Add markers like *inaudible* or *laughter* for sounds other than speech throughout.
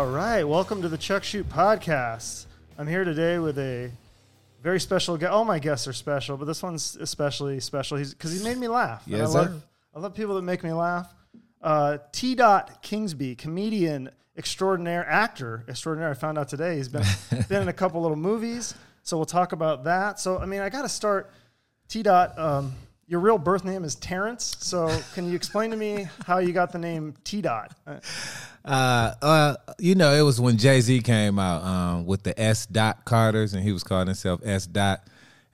All right, welcome to the Chuck Shute podcast. I'm here today with a very special guest. All my guests are special, but this one's especially special. He's because he made me laugh. And Yes, I love. I love people that make me laugh. Uh, T. Dot Kingsby, comedian extraordinaire, actor extraordinaire. I found out today he's been *laughs* been in a couple little movies, so we'll talk about that. So I mean, I got to start. T. Dot, um, your real birth name is Terrence. So can you explain to me how you got the name T. Dot? Uh, Uh, you know, it was when Jay Z came out um, with the S. Dot Carters, and he was calling himself S. Dot,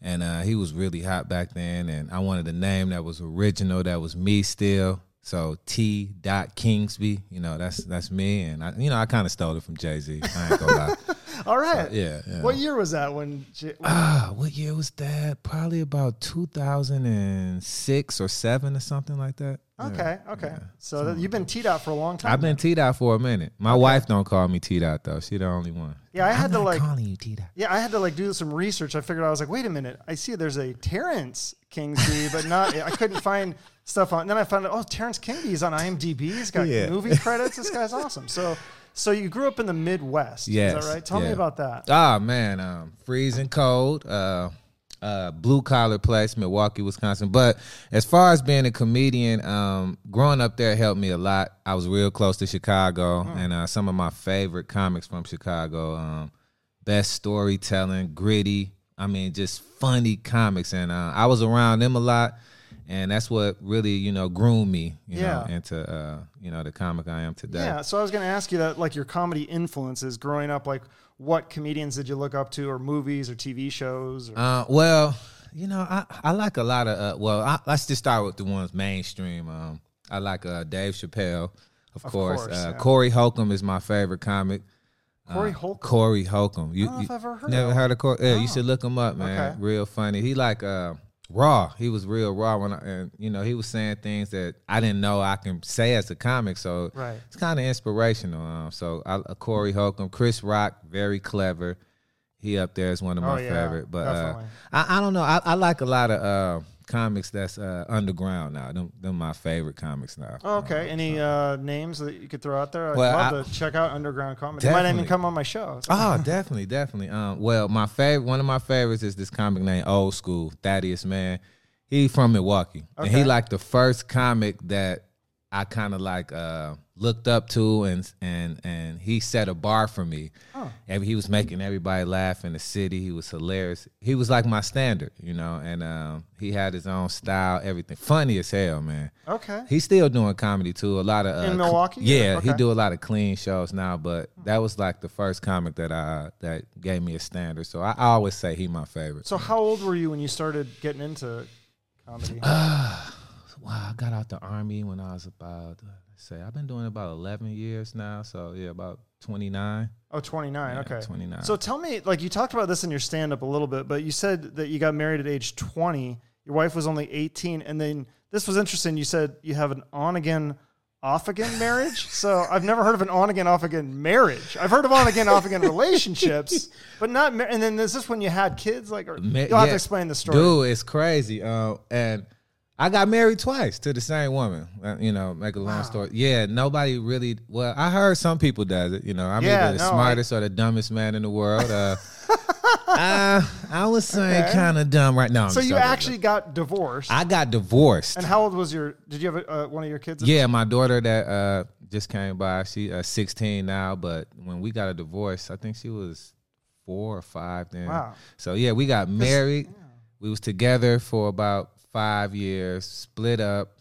and uh, he was really hot back then. And I wanted a name that was original, that was me still. So T. Dot Kingsby, you know, that's that's me, and I, you know, I kind of stole it from Jay Z. I ain't gonna lie. *laughs* all right. yeah, yeah. What year was that when? J- when Ah, what year was that? Probably about 2006 or seven or something like that. Yeah. Okay, okay. So you've been T Dot for a long time. I've been T Dot for a minute. My wife don't call me T Dot though. She the only one. Yeah, I had to, like- calling you T dot. yeah, I had to like do some research. I figured I was like, wait a minute, I see there's a Terrence Kingsby, but not. I couldn't find stuff on. Then I found out, oh, Terrence Kingsby is on IMDb. He's got *laughs* Yeah. movie credits. This guy's awesome. So, so you grew up in the Midwest. is Yes, that right? Tell me about that. Ah man, um, freezing cold. Uh, uh, blue collar place, Milwaukee, Wisconsin. But as far as being a comedian, um, growing up there helped me a lot. I was real close to Chicago, Hmm. and uh, some of my favorite comics from Chicago. Um, best storytelling, gritty. I mean, just funny comics, and uh, I was around them a lot, and that's what really, you know, groomed me, you know, into uh, you know the comic I am today. Yeah. So I was going to ask you that, like your comedy influences growing up, like what comedians did you look up to, or movies, or TV shows? Or, Uh, well, you know, I, I like a lot of. Uh, well, I, let's just start with the ones mainstream. Um, I like uh, Dave Chappelle, of, course. course, uh, yeah. Corey Holcomb is my favorite comic. Corey Uh, Holcomb? Corey Holcomb. You, I don't know you I've ever heard never of heard of Corey? Yeah, Oh. you should look him up, man. Okay. Real funny. He like uh, raw. He was real raw when I, and you know he was saying things that I didn't know I can say as a comic. So Right. it's kind of inspirational. Um, so I, uh, Corey Holcomb, Chris Rock, very clever. He up there is one of Oh, my yeah, favorite. But uh. I, I don't know. I, I like a lot of uh, comics that's uh, underground now. Them, them my favorite comics now. Oh, okay. Any uh, names that you could throw out there? I'd Well, love I- to check out underground comedy. You might even come on my show. Oh, definitely, definitely. Um, well, my favorite, one of my favorites is this comic named Old School Thaddeus Man. He from Milwaukee, and he like the first comic that I kind of like uh, looked up to, and and and he set a bar for me. Oh. Every, he was making everybody laugh in the city. He was hilarious. He was like my standard, you know, and um, he had his own style, everything. Funny as hell, man. Okay. He's still doing comedy too. A lot of uh, In Milwaukee? Yeah, he do a lot of clean shows now. But that was like the first comic that I that gave me a standard. So I, I always say he my favorite. So how old were you when you started getting into comedy? *sighs* *sighs* wow, I got out the army when I was about say I've been doing about eleven years now. So yeah, about twenty nine. oh, 29. Yeah, okay. 29. So tell me, like you talked about this in your stand up a little bit, but you said that you got married at age 20. Your wife was only 18. And then this was interesting. You said you have an on again, off again marriage. *laughs* So I've never heard of an on again, off again marriage. I've heard of on again, off again *laughs* relationships, but not. Mar- and then is this when you had kids? Like, or, you'll have yeah. to explain the story. Dude, it's crazy. Uh, and I got married twice to the same woman. Uh, you know, make a long Wow. story. Yeah, nobody really. Well, I heard some people does it. You know, I'm Yeah, either the no, I- smartest or the dumbest man in the world. Uh, *laughs* uh, I was saying Okay. kind of dumb right now. So you actually got divorced. I got divorced. and how old was your? Did you have a, uh, one of your kids? Yeah, my daughter that uh, just came by. She uh, 16 now, but when we got a divorce, I think she was four or five then. Wow. So yeah, we got married. We was together for about five years, split up,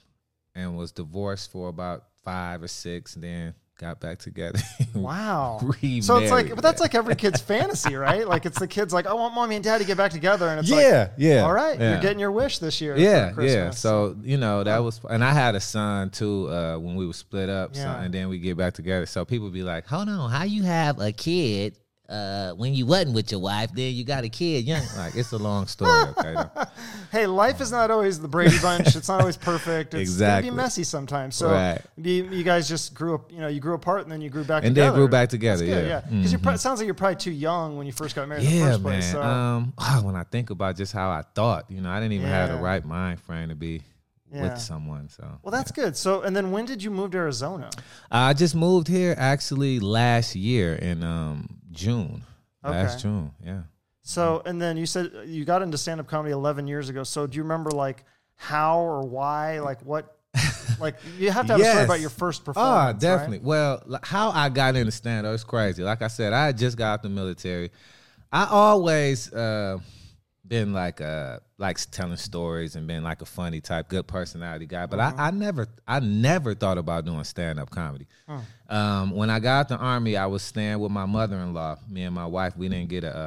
and was divorced for about five or six. Then got back together. *laughs* Wow. *laughs* So it's like, but that's like every kid's fantasy, right? Like it's the kids like, I want mommy and daddy to get back together, and it's yeah, like, yeah. all right, yeah. you're getting your wish this year. yeah, yeah. So you know that was, and I had a son too uh, when we were split up. So, and then we get back together. So people be like, "Hold on, how you have a kid uh, when you wasn't with your wife? Then you got a kid young." Like it's a long story. Okay, *laughs* hey, life is not always the Brady Bunch. it's not always perfect. It's Exactly. gonna be messy sometimes. So Right. you, you guys just grew up. You know, you grew apart and then you grew back and together. then grew back together. Good, yeah, Mm-hmm. yeah. Because you pro- it sounds like you're probably too young when you first got married in the Yeah, first man. place. So Um, when I think about just how I thought, you know, I didn't even have the right mind frame to be Yeah. with someone. So Well, that's good. So, and then when did you move to Arizona? I just moved here actually last year and um, June. Last June, yeah. So, and then you said you got into stand up comedy 11 years ago. So, do you remember like how or why? Like, what? *laughs* like, you have to have a story about your first Oh, performance. definitely. Well, like, how I got into stand up is crazy. Like I said, I just got out the military. I always uh, been like uh like telling stories and being like a funny type, good personality guy. But I, I never I never thought about doing stand up comedy. Um, when I got out the army, I was staying with my mother in law. Me and my wife, we didn't get a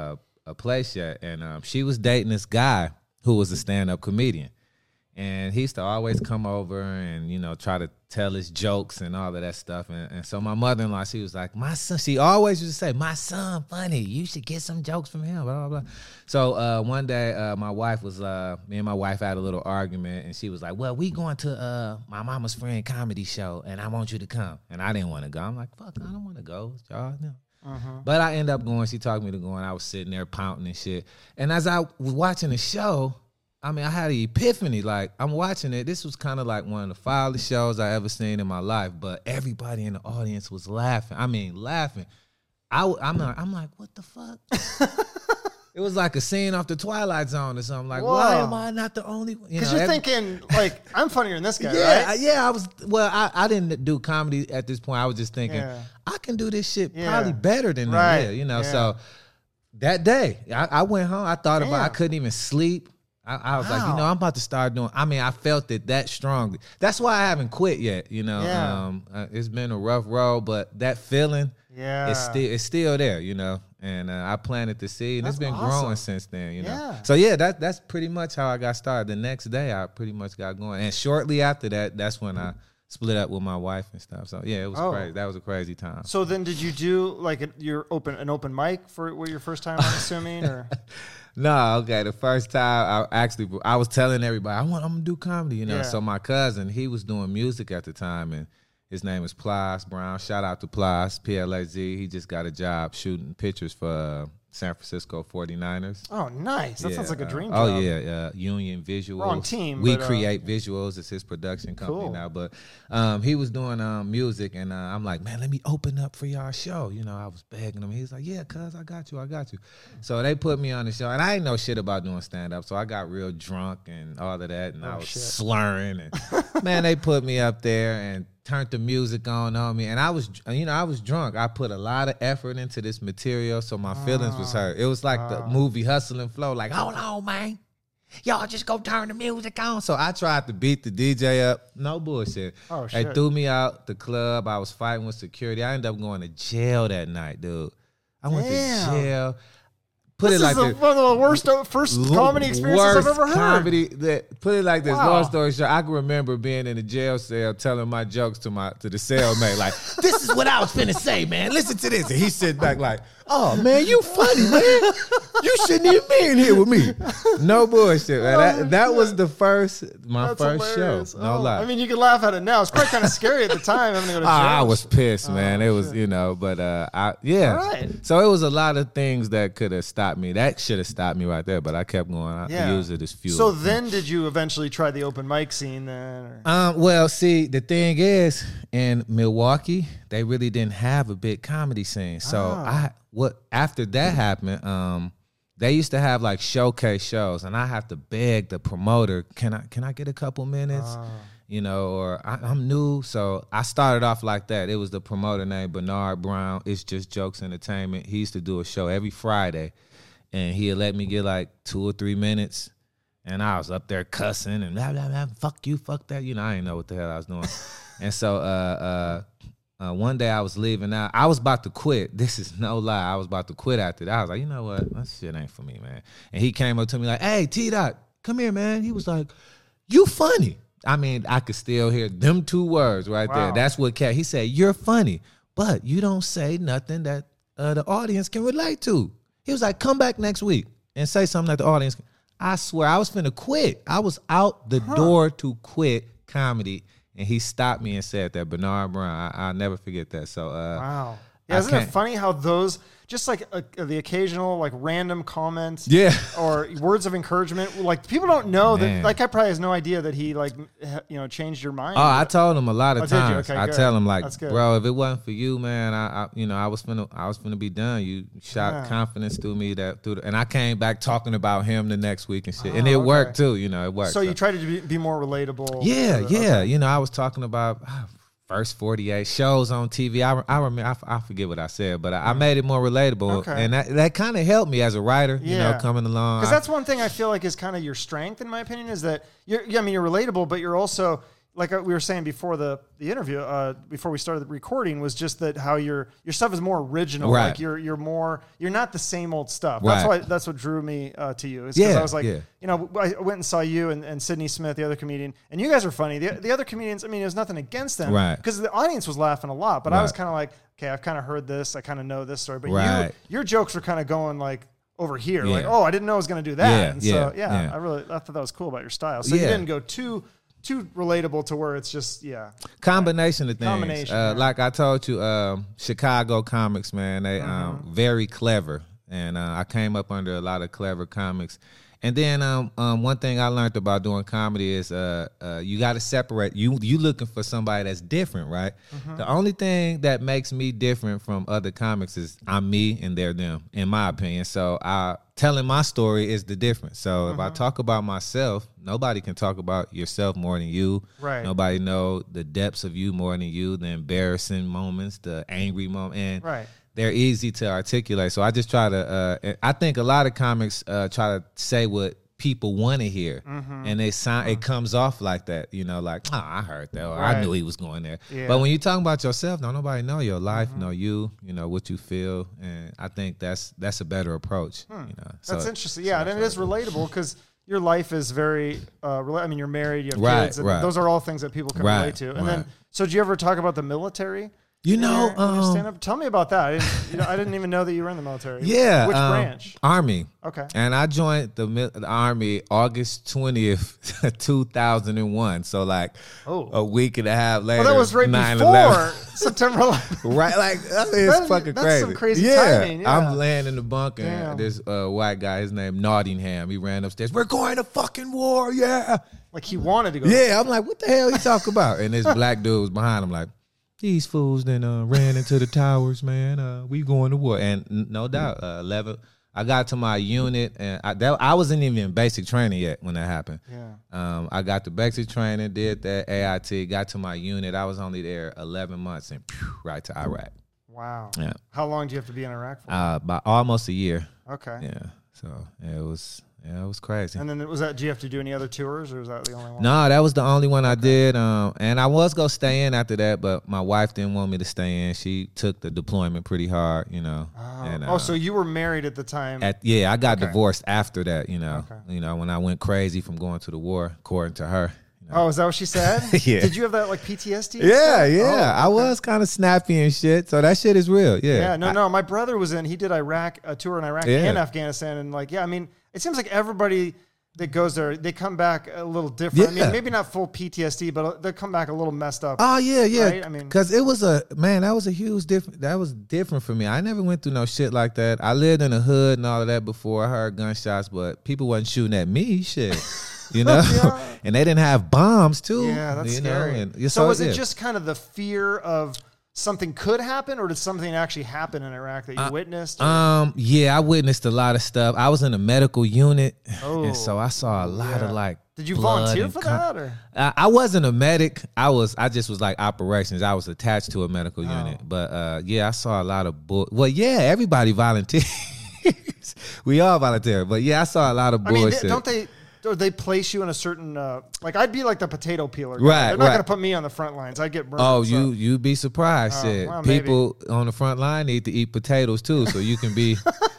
a, a place yet, and um, she was dating this guy who was a stand up comedian. And he used to always come over and, you know, try to tell his jokes and all of that stuff. And, and so my mother in law, she was like, My son, she always used to say, My son, funny. You should get some jokes from him, blah, blah, blah. So uh, one day, uh, my wife was, uh, me and my wife had a little argument. And she was like, Well, we going to uh, my mama's friend comedy show and I want you to come. And I didn't want to go. I'm like, Fuck, I don't want to go. Y'all know. But I end up going. She talked me to go, and I was sitting there pouting and shit. And as I was watching the show, I mean, I had an epiphany. Like I'm watching it. This was kind of like one of the foulest shows I ever seen in my life. But everybody in the audience was laughing. I mean, laughing. I, am like, I'm like, what the fuck? *laughs* it was like a scene off the Twilight Zone or something. Like, why am I not the only? You Because know, you're every- thinking, like, I'm funnier than this guy, yeah, right? Yeah. I was well. I, I didn't do comedy at this point. I was just thinking Yeah. I can do this shit Yeah. probably better than Right, them. Yeah, you know. So that day, I, I went home. I thought about. I couldn't even sleep. I, I was like, you know, I'm about to start doing. I mean, I felt it that strongly. That's why I haven't quit yet. You know, Yeah. um, uh, it's been a rough road, but that feeling, Yeah. it's still it's still there. You know, and uh, I planted the seed, and That's it's been awesome. growing since then. You know, Yeah. so yeah, that that's pretty much how I got started. The next day, I pretty much got going, and shortly after that, that's when I split up with my wife and stuff. So yeah, it was Oh. crazy. That was a crazy time. So then, did you do like a, your open an open mic for were your first time? I'm assuming, or *laughs* No, okay. The first time I actually I was telling everybody I want I'm gonna do comedy, you know. Yeah. So my cousin, he was doing music at the time and his name is Plies Brown. Shout out to Plies, P L A Z. He just got a job shooting pictures for uh, San Francisco 49ers. oh, nice. That sounds like a uh, dream. Oh yeah, uh, Union Visuals. Wrong team, We but, uh, create visuals. It's his production company Cool. now. But um, he was doing um, music, and uh, I'm like, man, let me open up for y'all show. You know, I was begging him. He's like, yeah, cuz I got you, I got you. So they put me on the show, and I ain't know shit about doing stand up. So I got real drunk and all of that, and I Oh, was shit. slurring. And *laughs* man, they put me up there and turned the music on on me, and I was, you know, I was drunk. I put a lot of effort into this material, so my feelings was Ah. hurt. It was like the movie Hustle and Flow, like, hold on, man. Y'all just go turn the music on. So I tried to beat the DJ up. No bullshit. Oh, shit. They threw me out the club. I was fighting with security. I ended up going to jail that night, dude. I went Damn. to jail. Put This it like is the, this. one of the worst uh, first comedy experiences I've ever heard. Comedy that put it like this. Wow. Long story short, I can remember being in a jail cell telling my jokes to my to the cellmate, like, "This is what I was finna say, man. Listen to this." And he sit back like, "Oh man, you funny, man. You shouldn't even be in here with me." No bullshit, man. Oh, that that was the first my That's first hilarious. show. No Oh, lie. I mean, you can laugh at it now. It's quite kind of scary at the time having to go to. *laughs* Ah, I was pissed, man. Oh, it was, you know, but uh, I yeah. Right. So it was a lot of things that could have stopped me. That should have stopped me right there, but I kept going. I Yeah. used it as fuel. So then, did you eventually try the open mic scene then? Um, well, see, the thing is, in Milwaukee, they really didn't have a big comedy scene. So Ah. I what after that happened, um, they used to have like showcase shows, and I have to beg the promoter, can I can I get a couple minutes? Ah. You know, or I, I'm new, so I started off like that. It was the promoter named Bernard Brown. It's just jokes entertainment. He used to do a show every Friday, and he'd let me get like two or three minutes. And I was up there cussing and blah, blah, blah, fuck you, fuck that. You know, I didn't know what the hell I was doing. *laughs* and so uh, uh, uh, one day I was leaving out. I was about to quit. *laughs* This is no lie. I was about to quit after that. I was like, you know what? That shit ain't for me, man. And he came up to me like, hey, T Dot, come here, man. He was like, you funny. I mean, I could still hear them two words right Wow. there. That's what cat. He said, you're funny, but you don't say nothing that uh, the audience can relate to. He was like, come back next week and say something that the audience. Can. I swear, I was finna quit. I was out the door to quit comedy, and he stopped me and said that Bernard Brown. I, I'll never forget that. So, uh, Wow. Yeah, isn't it funny how those just like a, the occasional like random comments Yeah. *laughs* or words of encouragement. Like people don't know Man. that. Like I probably has no idea that he like you know changed your mind. Oh, I told him a lot Oh, of you? times. Okay, I good. tell him like, bro, if it wasn't for you, man, I, I you know, I was finna, I was finna be done. You shot Yeah. confidence through me that through, the, and I came back talking about him the next week and shit, and Oh, it okay. worked too. You know, it worked. so you tried to be, be more relatable. Yeah, the- yeah. You know, I was talking about ah, first 48 shows on TV. I, I remember, I, I forget what I said, but I, I mm. made it more relatable. Okay. And that, that kind of helped me as a writer, you Yeah. know, coming along. Because that's one thing I feel like is kind of your strength, in my opinion, is that you're. Yeah, I mean, you're relatable, but you're also like uh, we were saying before the the interview, uh, before we started the recording, was just that how your your stuff is more original. Right. Like you're you're more you're not the same old stuff. That's Right. why that's what drew me uh, to you. Is because Yeah, I was like, yeah. you know, I went and saw you and, and Sydney Smith, the other comedian, and you guys are funny. The, the other comedians, I mean, there's nothing against them, Right. Because the audience was laughing a lot, but I was kind of like, okay, I've kind of heard this, I kind of know this story, but Right. you your jokes were kind of going like over here, like, oh, I didn't know I was going to do that. Yeah, and so yeah, yeah. I really I thought that was cool about your style. So you didn't go too too relatable to where it's just yeah. combination of things. Combination, uh, yeah. Like I told you, um, Chicago comics, man, they um, Mm-hmm. very clever, and uh, I came up under a lot of clever comics. And then um, um, one thing I learned about doing comedy is uh, uh, you got to separate. You you looking for somebody that's different, right? Mm-hmm. The only thing that makes me different from other comics is I'm me and they're them, in my opinion. So I telling my story is the difference. So if I talk about myself, nobody can talk about yourself more than you. Right. Nobody know the depths of you more than you, the embarrassing moments, the angry moment, and Right. They're easy to articulate. So I just try to. Uh, I think a lot of comics uh, try to say what people want to hear, Mm-hmm. and they sound it comes off like that. You know, like oh, I heard that, or I knew he was going there. Yeah. But when you talking about yourself, don't nobody know your life, Mm-hmm. know you, you know what you feel, and I think that's that's a better approach. You know, Hmm. That's interesting. Yeah, and it is relatable because your life is very. Uh, I mean, you're married, you have Right, kids, and right. those are all things that people can Right, relate to. And then, so did you ever talk about the military? You know, your- in your um, stand-up? Tell me about that. I didn't, you know, I didn't even know that you were in the military. *laughs* Yeah, Which um, branch? Army. Okay. And I joined the, the army August twentieth, *laughs* two thousand and one. So like Oh. a week and a half later. Well, that was right 9/11. before *laughs* September 11th. Right, like I mean, it's That- fucking that's crazy. some crazy yeah. timing, yeah. I'm laying in the bunker. Damn. And this uh, white guy, his name Nottingham, he ran upstairs. We're going to fucking war, yeah. Like he wanted to go. Yeah, I'm like, what the hell he talk about? And this black dude was behind him, like, these fools then uh, ran into the towers, man. Uh, we going to war, and no doubt, uh, eleven. I got to my unit, and I, that, I wasn't even in basic training yet when that happened. Yeah. Um, I got the basic training, did that AIT, got to my unit. I was only there eleven months, and phew, right to Iraq. Wow. Yeah, How long do you have to be in Iraq for? uh, by almost a year. okay. Yeah, so yeah, it was yeah, it was crazy. And then was that? Do you have to do any other tours, or is that the only one? No, that was the only one I did. Um, and I was gonna stay in after that, but my wife didn't want me to stay in. She took the deployment pretty hard, you know. Oh, and, oh, uh, so you were married at the time. at yeah, I got Okay. divorced after that, you know. Okay. You know, when I went crazy from going to the war, according to her. you know. oh, is that what she said? *laughs* Yeah. Did you have that like PTSD? Yeah, yeah. Oh, I was kind of snappy and shit, so that shit is real. Yeah. Yeah, no, I- no. My brother was in. He did Iraq a tour in Iraq Yeah. and Afghanistan, and like, yeah. I mean, it seems like everybody that goes there, they come back a little different. I Yeah. mean, maybe not full PTSD, but they come back a little messed up. Oh yeah, yeah. Right? I mean- because it was a man. That was a huge different. That was different for me. I never went through no shit like that. I lived in the hood and all of that before. I heard gunshots, but people wasn't shooting at me. Shit, *laughs* you know. Yeah. *laughs* and they didn't have bombs too. yeah, that's you know? scary. And, yeah, so, was yeah. it just kind of the fear of something could happen, or did something actually happen in Iraq that you witnessed? or- Um, yeah, I witnessed a lot of stuff. I was in a medical unit, Oh, and so I saw a lot yeah. of like. did you volunteer for con- that, or I I wasn't a medic. I was. I just was like operations. I was attached to a medical Oh. unit. But uh, yeah, I saw a lot of bull. Well, yeah, everybody volunteers. *laughs* we all volunteer. But yeah, I saw a lot of I mean, they- don't they? Or they place you in a certain uh, like I'd be like the potato peeler. guy. Right, They're not right. gonna put me on the front lines. I'd get burned. Oh, so- you you'd be surprised. Oh, shit. well. People on the front line need to eat potatoes too, so you can be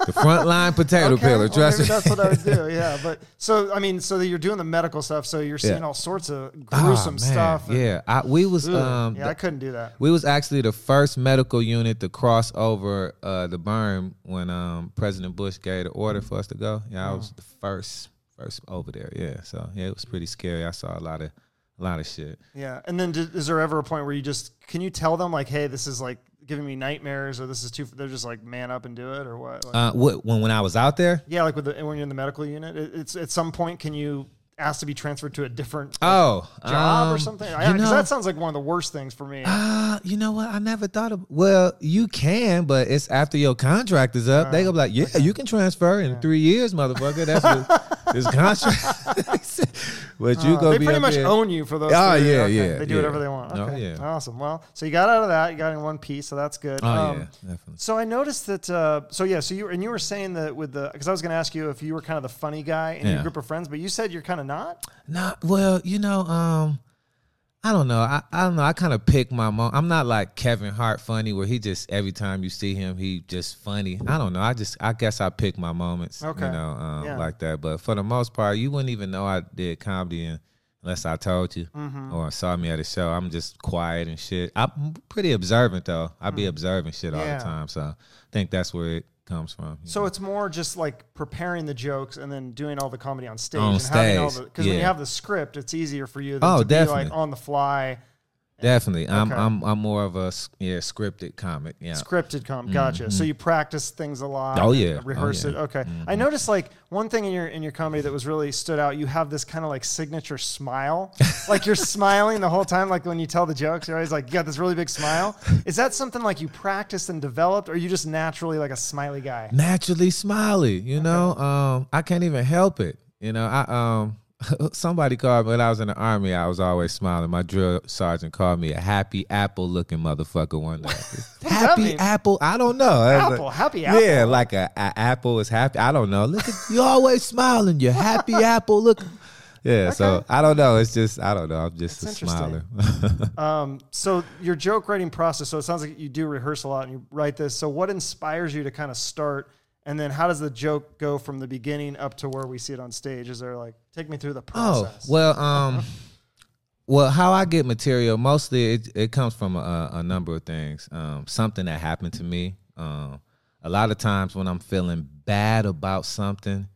the front line potato Okay, peeler. well, Trust maybe me. that's what I would do. *laughs* Yeah, but so I mean, so that you're doing the medical stuff, so you're seeing Yeah. all sorts of Ah, gruesome man, stuff. and- Yeah, I, we was Ugh. um yeah, I couldn't do that. We was actually the first medical unit to cross over uh, the berm when um, President Bush gave the order for us to go. Yeah, I was the first first over there. Yeah, so yeah, it was pretty scary. I saw a lot of a lot of shit. Yeah, and then did, is there ever a point where you just can you tell them like, hey, this is like giving me nightmares or this is too. They're just like man up and do it or what? Like, Uh, wh- when when I was out there, yeah, like with the when you're in the medical unit, it, it's at some point can you ask to be transferred to a different oh, job or um, something? you Because know- that sounds like one of the worst things for me. Uh, you know what? I never thought of. Well, you can, but it's after your contract is up. they go be like, yeah, you can transfer in three years, motherfucker. That's what *laughs* this contract. *laughs* *laughs* but you Uh, go they pretty much there. own you for those. Oh, three. yeah, Okay. yeah, They do yeah. whatever they want. Oh, Okay, yeah. awesome. Well, so you got out of that. You got in one piece, so that's good. Oh Um, yeah, definitely. So I noticed that. Uh, so yeah. So you and you were saying that with the because I was going to ask you if you were kind of the funny guy in your group of friends, but you said you're kind of not. Nah, well, you know, um, I don't know. I, I don't know. I kind of pick my mom. I'm not like Kevin Hart funny where he just every time you see him, he just funny. I don't know. I just I guess I pick my moments. Okay. You know, um, Yeah. like that. But for the most part, you wouldn't even know I did comedy unless I told you Mm-hmm. or saw me at a show. I'm just quiet and shit. I'm pretty observant though. I be observing shit all. Yeah. the time. So I think that's where it comes from. So it's more just like preparing the jokes and then doing all the comedy on stage. On and stage, Because when you have the script, it's easier for you than Oh, to be definitely. like on the fly Definitely, I'm Okay. I'm I'm more of a yeah scripted comic. Yeah, scripted com. Gotcha. So you practice things a lot. Mm-hmm. Oh, yeah. Oh, Rehearse. Mm-hmm. it. Okay. I noticed like one thing in your in your comedy that was really stood out. You have this kind of like signature smile. *laughs* like you're smiling the whole time. Like when you tell the jokes, you're always like you got this really big smile. Is that something like you practiced and developed, or are you just naturally like a smiley guy? naturally smiley. You know, um, I can't even help it. You know, I um, *laughs* somebody called me when I was in the army. I was always smiling. My drill sergeant called me a happy apple looking motherfucker one day. *laughs* happy apple? I don't know. Apple, like- happy apple. Yeah, like a, a apple is happy. I don't know. Look at *laughs* you always smiling. You're happy apple. Look. Yeah, so I don't know. It's just I don't know. I'm just That's a smiler. Um, so your joke writing process. So it sounds like you do rehearse a lot and you write this. So what inspires you to kind of start? And then how does the joke go from the beginning up to where we see it on stage? Is there like take me through the process? Oh well, um, *laughs* well, how I get material mostly it, it comes from a, a number of things. Um, something that happened to me. Um, a lot of times when I'm feeling bad about something,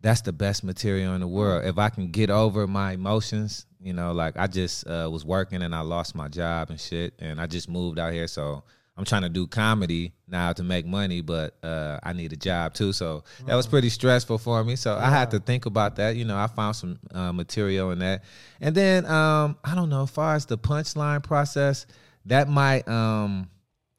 that's the best material in the world. If I can get over my emotions, you know, like I just uh, was working and I lost my job and shit, and I just moved out here, so I'm trying to do comedy now to make money, but uh, I need a job too. So that was pretty stressful for me. So I had to think about that. You know, I found some uh, material in that, and then um, I don't know. As far as the punchline process, that might um,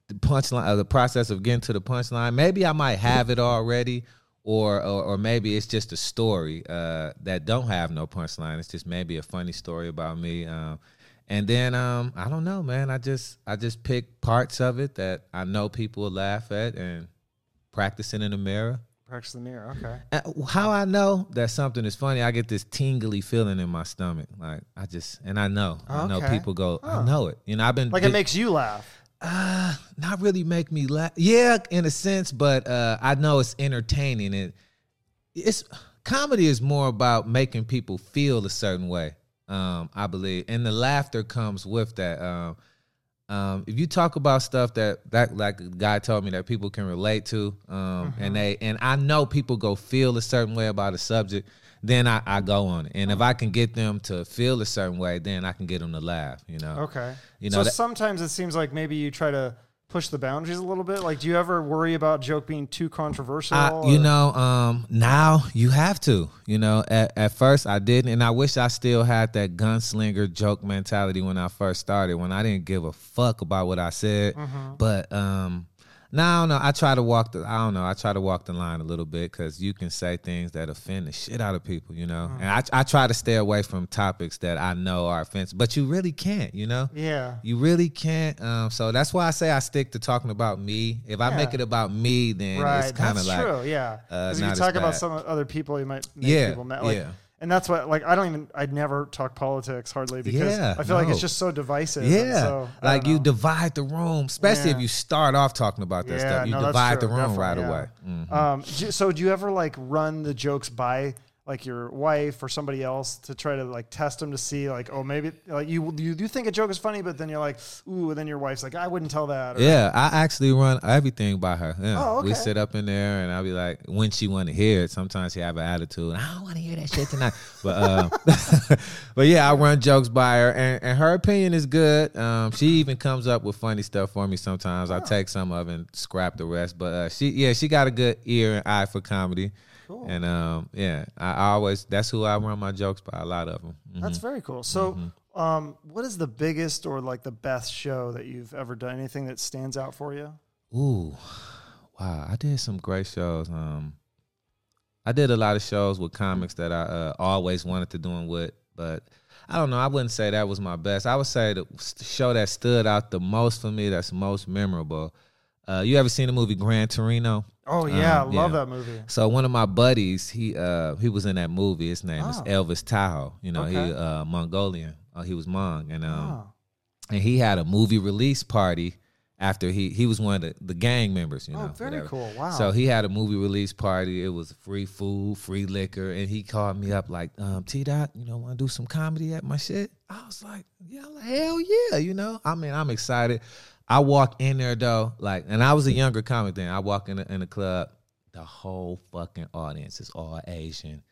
the punchline, uh, the process of getting to the punchline. Maybe I might have it already, or or, or maybe it's just a story uh, that don't have no punchline. It's just maybe a funny story about me. Um, and then um, I don't know, man. I just I just pick parts of it that I know people will laugh at and practicing in the mirror. Practice the mirror. Okay. Uh, How I know that something is funny, I get this tingly feeling in my stomach. Like I just and I know, I know Okay. people go, Huh. I know it. You know, I've been Like it makes you laugh. uh, not really make me laugh. Yeah, in a sense, but uh, I know it's entertaining. It it's comedy is more about making people feel a certain way. Um, I believe, and the laughter comes with that. Um, um, if you talk about stuff that that like a guy told me that people can relate to, um, and they and I know people go feel a certain way about a subject, then I, I go on it. And if I can get them to feel a certain way, then I can get them to laugh. You know. Okay. You know so that- sometimes it seems like maybe you try to push the boundaries a little bit. Like, do you ever worry about joke being too controversial? I, you know, um, now you have to. You know, at, at first I didn't, and I wish I still had that gunslinger joke mentality when I first started, when I didn't give a fuck about what I said. Mm-hmm. But um, now I don't know. I try to walk the. I don't know. I try to walk the line a little bit because you can say things that offend the shit out of people. You know, Mm-hmm. and I, I try to stay away from topics that I know are offensive, but you really can't. You know. Yeah. You really can't. Um, so that's why I say I stick to talking about me. If I make it about me, then Right. it's kind of That's like true. Yeah. uh, Because if you talk about some other people, you might Yeah, people mad. Like, yeah. And that's what, like, I don't even, I'd never talk politics hardly because Yeah, I feel like it's just so divisive. Yeah, so, like you divide the room, especially Yeah. if you start off talking about that Yeah, stuff. You no, divide the room right definitely, away. yeah. Mhm. Um, do- so do you ever like run the jokes by like your wife or somebody else to try to like test them to see like oh maybe like you you do think a joke is funny but then you're like ooh and then your wife's like I wouldn't tell that or, Yeah, I actually run everything by her. Yeah. Oh, okay. We sit up in there and I'll be like, when she want to hear it, sometimes she have an attitude. I don't want to hear that shit tonight. *laughs* but uh, *laughs* but yeah, I run jokes by her and, and her opinion is good. Um, she even comes up with funny stuff for me sometimes. I take some of it and scrap the rest. But uh, she yeah, she got a good ear and eye for comedy. Cool. And um, yeah, I always that's who I run my jokes by. A lot of them. That's very cool. So, Mm-hmm. um, what is the biggest or like the best show that you've ever done? Anything that stands out for you? Ooh, wow! I did some great shows. Um, I did a lot of shows with comics that I uh, always wanted to do them with, but I don't know. I wouldn't say that was my best. I would say the show that stood out the most for me, that's most memorable. Uh, you ever seen the movie Gran Torino? Oh yeah, Um, I love yeah. that movie. So one of my buddies, he uh he was in that movie. His name is Oh. Elvis Thao. You know, Okay. he uh Mongolian. Uh, he was Hmong, and um Oh. and he had a movie release party after he he was one of the, the gang members. You Oh, know, very whatever. cool. Wow. So he had a movie release party. It was free food, free liquor, and he called me up like, um, T Dot, you know, want to do some comedy at my shit? I was like, yeah, hell yeah, you know. I mean, I'm excited. I walk in there though, like, and I was a younger comic then. I walk in the, in the club, the whole fucking audience is all Asian.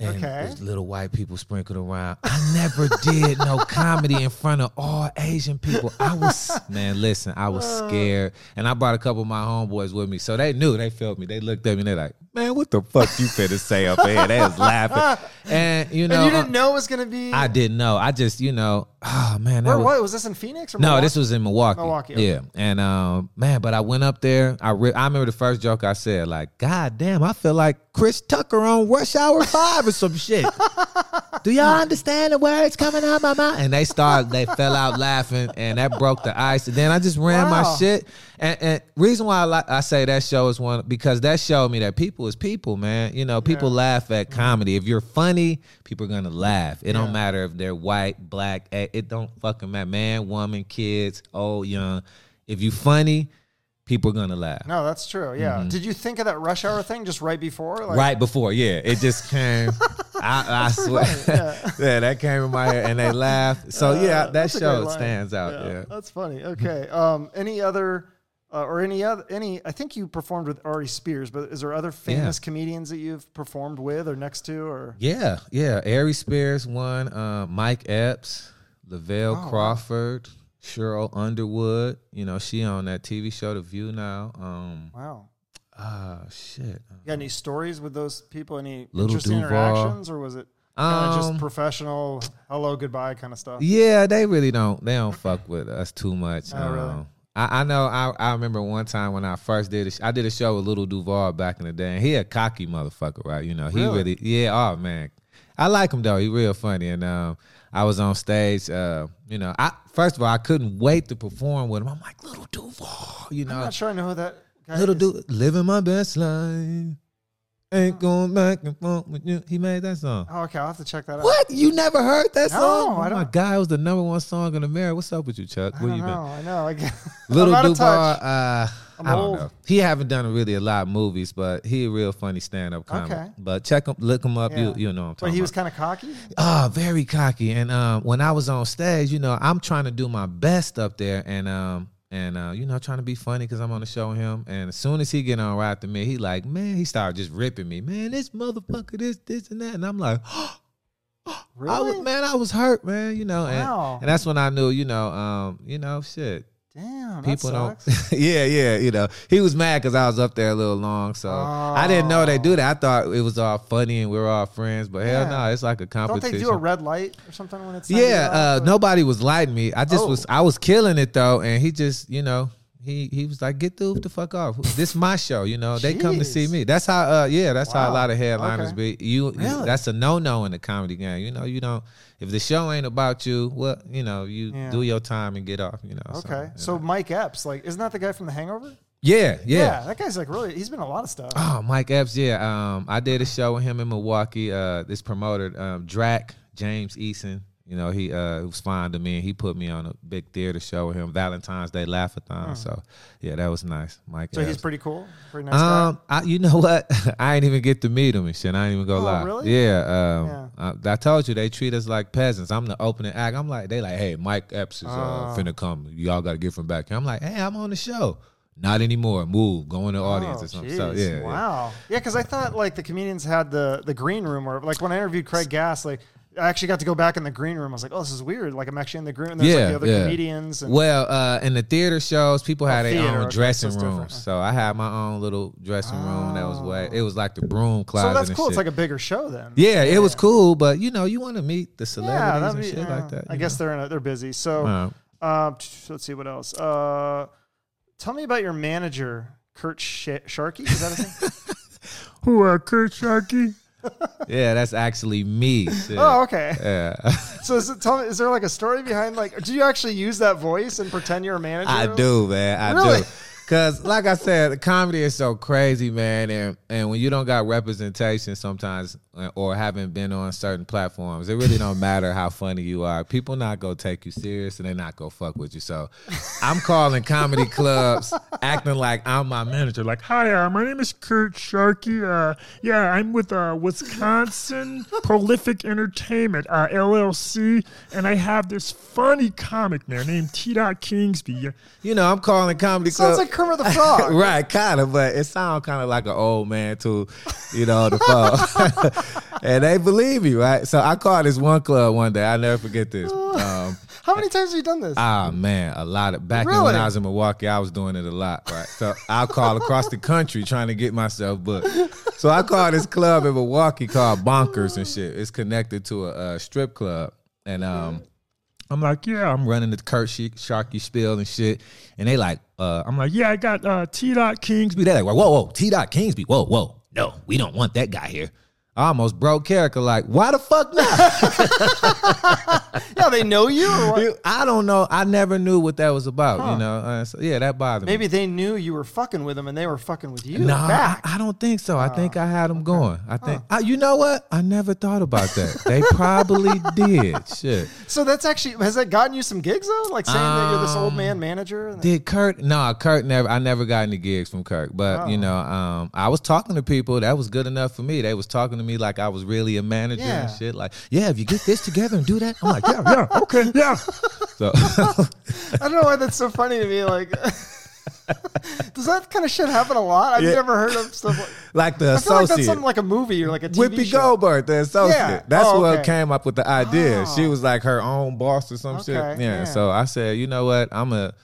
And Okay. there's little white people sprinkled around. I never did no comedy in front of all Asian people. I was man, listen, I was uh. scared, and I brought a couple of my homeboys with me, so they knew. They felt me. They looked at me. and They're like, "Man, what the fuck you finna say up here?" They was laughing, *laughs* and you know, and you didn't know it was gonna be. I didn't know. I just, you know, oh man, Where was, what was this in Phoenix or no, Milwaukee? this was in Milwaukee. Milwaukee, okay. Yeah, and um, man, but I went up there. I re- I remember the first joke I said, like, God damn, I feel like Chris Tucker on Rush Hour Five or some shit. *laughs* Do y'all understand the words coming out my mouth? And they started, they fell out laughing, and that broke the ice. And then I just ran my shit. And, and reason why I like I say that show is one because that showed me that people is people, man. You know, people laugh at comedy. If you're funny, people are gonna laugh. It Yeah. don't matter if they're white, black. eh, It don't fucking matter. Man, woman, kids, old, young. If you funny, people are gonna laugh. No, that's true. Yeah. Did you think of that rush hour thing just right before? Like, Mm-hmm. right before, yeah, it just came. *laughs* I, I swear, *laughs* yeah. that came in my head, and they laughed. So yeah, that Uh, show stands out. Yeah. That's funny. Okay. Um, any other uh, or any other any? I think you performed with Ari Spears, but is there other famous comedians that you've performed with or next to or? Yeah, yeah. Ari Spears one Uh, Mike Epps, Lavell Oh. Crawford, Sheryl Underwood. You know, she on that TV show The View now. Um, Wow. ah, shit. You got any stories with those people? Any Lil interesting Duval. interactions, or was it kind of just Um, professional, hello, goodbye kind of stuff? Yeah, they really don't. They don't fuck with us too much. Oh, really? I, I know. I, I remember one time when I first did. A sh- I did a show with Lil Duval back in the day, and he a cocky motherfucker, right? You know, he Really? really, yeah. Oh man, I like him though. He real funny, and um, I was on stage. Uh, you know, I first of all, I couldn't wait to perform with him. I'm like Lil Duval, you know. I'm not sure I know who that guy Little is. dude, living my best life. Ain't going back and forth with you. He made that song. Oh, okay. I'll have to check that out. What? You never heard that No, song? I oh my don't- god, it was the number one song in America. What's up with you, Chuck? I Where you know. been? I know. I get, *laughs* Lil I'm out of Duval, touch. uh, I'm I don't old. know. He haven't done really a lot of movies, but he a real funny stand up comic. Okay. But check him, look him up. Yeah. You you know what I'm But talking he was kind of cocky. Ah, very cocky. And um, when I was on stage, you know, I'm trying to do my best up there, and um, and uh, you know, trying to be funny because I'm on the show with him. And as soon as he get on right after me, he like, man, he started just ripping me, man, this motherfucker, this, this, and that, and I'm like. Really? *gasps* I was man, I was hurt, man. You know, and, Wow. and that's when I knew, you know, um, you know, shit. Damn. People don't. *laughs* yeah, yeah. You know, he was mad because I was up there a little long, so I didn't know they do that. I thought it was all funny and we were all friends, but hell Yeah. no, it's like a competition. Don't they do a red light or something when it's yeah, uh, nobody was lighting me. I just Oh. was. I was killing it though, and he just, you know. He, he was like, get the the fuck off. This my show, you know. They come to see me. That's how, uh, yeah, that's how a lot of headliners Okay. be. You, Really? that's a no no in the comedy game. You know, you don't. If the show ain't about you, well, you know, you Yeah. do your time and get off. You know. so, Okay. you So know. Mike Epps, like, isn't that the guy from The Hangover? yeah, yeah, that guy's like really. He's been a lot of stuff. Oh, Mike Epps, yeah. Um, I did a show with him in Milwaukee. Uh, this promoter, um, Drac James Eason. You know, he uh, was fond of me, and he put me on a big theater show with him, Valentine's Day Laughathon. So, yeah, that was nice, Mike. So he's pretty cool. Pretty nice guy. Um, I, you know what? *laughs* I ain't even get to meet him and shit. I ain't even go Oh, lie. really? Yeah. Um, I, I told you they treat us like peasants. I'm the opening act. I'm like, they like, hey, Mike Epps is uh, Oh. finna come. Y'all got to get from back here. I'm like, hey, I'm on the show. Not anymore. Move. Go in the audience Oh, or something. So yeah. yeah. Wow. Yeah, because I thought like the comedians had the the green room, or like when I interviewed Craig Gass, like I actually got to go back in the green room. I was like, oh, this is weird. Like I'm actually in the green. Room and there's like Yeah, the other yeah. comedians. And, Well, uh, in the theater shows, people had their theater, own okay, dressing so rooms. So I had my own little dressing room. That was way. It was like the broom closet. so that's and cool. It's like a bigger show then. yeah, it was cool, but you know, you want to meet the Yeah, celebrities that'd and be, shit yeah. like that. I you guess they're in a, they're busy. So know? Uh, uh, let's see what else. Uh, tell me about your manager, Kurt Sh- Sharkey. Is that his name? *laughs* Who are Kurt Sharkey? Yeah, that's actually me. Oh, okay. Yeah. *laughs* So is, it, tell me, is there like a story behind like? Do you actually use that voice and pretend you're a manager? I do, man. I Really? do. Cause like I said, comedy is so crazy, man, and and when you don't got representation sometimes, or haven't been on certain platforms, it really don't matter how funny you are. People not gonna take you serious, and they not gonna fuck with you. So, I'm calling comedy clubs, acting like I'm my manager. Like, Hi, uh, my name is Kurt Sharkey. Uh, yeah, I'm with uh, Wisconsin Prolific Entertainment uh, LLC, and I have this funny comic there named T. Dot Kingsby. you know, I'm calling comedy Sounds clubs. like Kermit the Frog. *laughs* right, kind of, but it sounds kind of like an old man too, you know, the phone. *laughs* and they believe me, right? So I called this one club one day. I never forget this. *laughs* Um, How many times have you done this? ah man, a lot of back in Really? when I was in Milwaukee, I was doing it a lot, right? So I'll call across the country trying to get myself booked. So I called this club in Milwaukee called Bonkers and shit. It's connected to a, a strip club, and um. I'm like, yeah, I'm running the Kurt Sh- Sharkey spiel and shit. And they like, uh, I'm like, Yeah, I got uh, T. Dot Kingsby. They're like, whoa, whoa, T. Dot Kingsby, whoa, whoa, no, we don't want that guy here. I almost broke character. Like, why the fuck not? *laughs* yeah, they know you. Or what? I don't know. I never knew what that was about. You know, uh, so, yeah, that bothered me. Maybe they knew you were fucking with them, and they were fucking with you. No, I. I don't think so. I think I had them going. I think, I, you know what? I never thought about that. They probably *laughs* did. Shit. So that's actually has that gotten you some gigs though? Like saying that you're this old Um, man manager. Did Kurt? No, Kurt never. I never got any gigs from Kurt. But you Oh. know, um, I was talking to people. That was good enough for me. They was talking to me like I was really a manager and shit. Like, yeah, if you get this together and do that, I'm like, yeah. Yeah, okay, yeah. So *laughs* I don't know why that's so funny to me. Like, *laughs* does that kind of shit happen a lot? I've Yeah. never heard of stuff like. *laughs* like the I feel like that's something like a movie or like a TV Whoopi show. Goldberg, the associate. Yeah. That's Oh, what came up with the idea. Oh. She was like her own boss or some Okay, shit. Yeah. yeah. So I said, you know what? I'm gonna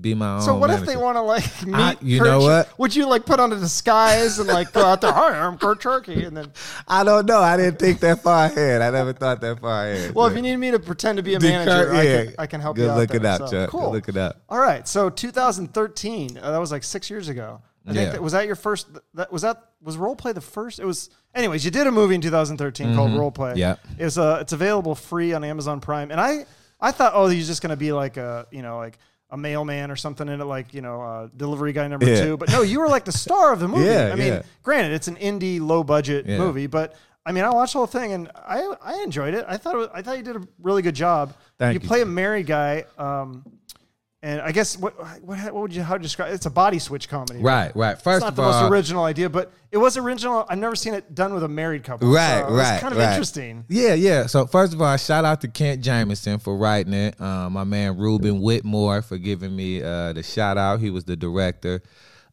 be my own. So what if they want to like meet? I- you Kurt know what? Would you like put on a disguise and like go out there? Hi, I'm Kurt Turkey, and then *laughs* I don't know. I didn't think that far ahead. I never thought that far ahead. well, if you need me to pretend to be a manager, Kurt- I, yeah. can, I can help Good you out. looking there. out, So, Chuck. Cool. Good looking out. All right, so 2013. Uh, that was like six years ago. I think Yeah. that, was that your first. That was that was role play the first. It was. Anyways, you did a movie in 2013 called Role Play. Mm-hmm. Yeah. it's uh it's available free on Amazon Prime. And I I thought oh you're just gonna be like a you know like a mailman or something in it like you know uh, delivery guy number Yeah. two. But no, you were like the star of the movie. Yeah, I mean, yeah. granted, it's an indie low budget movie, but. I mean, I watched the whole thing and I I enjoyed it. I thought it was, I thought you did a really good job. Thank you you. play a married guy, um, and I guess what what what would you how describe? It's a body switch comedy. Right, right. It's First not of the all, most original idea, but it was original. I've never seen it done with a married couple. Right, so right, kind of right. interesting. Yeah, yeah. So first of all, shout out to Kent Jameson for writing it. Um, my man Ruben Whitmore for giving me uh, the shout out. He was the director.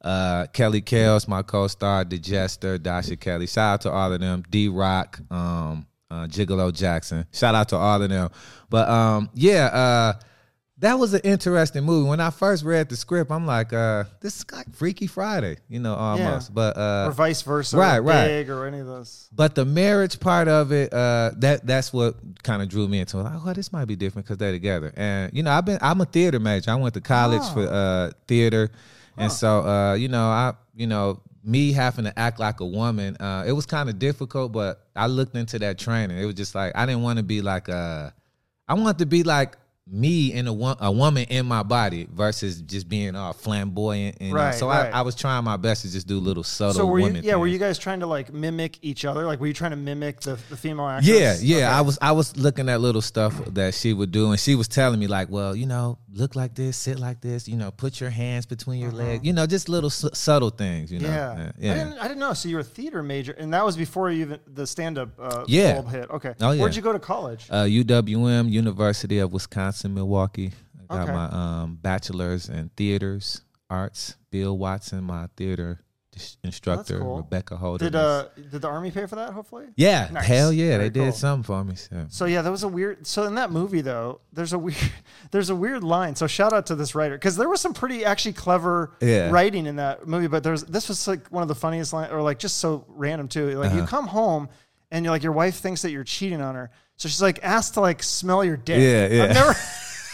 Uh, Kelly Kels, my co-star, the Jester, Dasha Kelly. Shout out to all of them. D Rock, um, uh, Gigolo Jackson. Shout out to all of them. But um, yeah, uh, that was an interesting movie. When I first read the script, I'm like, uh, this is like Freaky Friday, you know, almost. Yeah. But uh, Or vice versa, right, or right. Big, or any of those. but the marriage part of it, uh, that that's what kind of drew me into it. Like, oh, this might be different because they're together. And you know, I've been I'm a theater major. I went to college Oh. for uh, theater, and so uh, you know, I you know, me having to act like a woman, uh, it was kind of difficult. But I looked into that training. It was just like I didn't want to be like uh, I wanted to be like me and a, wo- a woman in my body versus just being all flamboyant. And, Right, so right. I, I was trying my best to just do little subtle So were you? women Yeah, were you guys trying to like mimic each other? Like, were you trying to mimic the, the female actress? Yeah, yeah. Okay. I was I was looking at little stuff that she would do, and she was telling me like, well, you know, look like this, sit like this, you know, put your hands between your legs, you know, just little s- subtle things, you know. Yeah. Uh, I yeah. didn't, I didn't know. So you were a theater major, and that was before you even the stand up uh, Yeah. bulb hit. Okay. Oh, yeah. Where'd you go to college? Uh, UWM, University of Wisconsin, Milwaukee. I got Okay. my um, bachelor's in theaters, arts. Bill Watson, my theater instructor. cool. Rebecca Holder. Did uh did the army pay for that? Hopefully. yeah, Nice. hell yeah, Very they did cool. something for me. So. So yeah, that was a weird. So in that movie though, there's a weird, *laughs* there's a weird line. So shout out to this writer because there was some pretty actually clever Yeah. writing in that movie. But there's this was like one of the funniest lines, or like just so random too. Like Uh-huh. you come home and you're like your wife thinks that you're cheating on her, so she's like asked to like smell your dick. Yeah, yeah. I've never,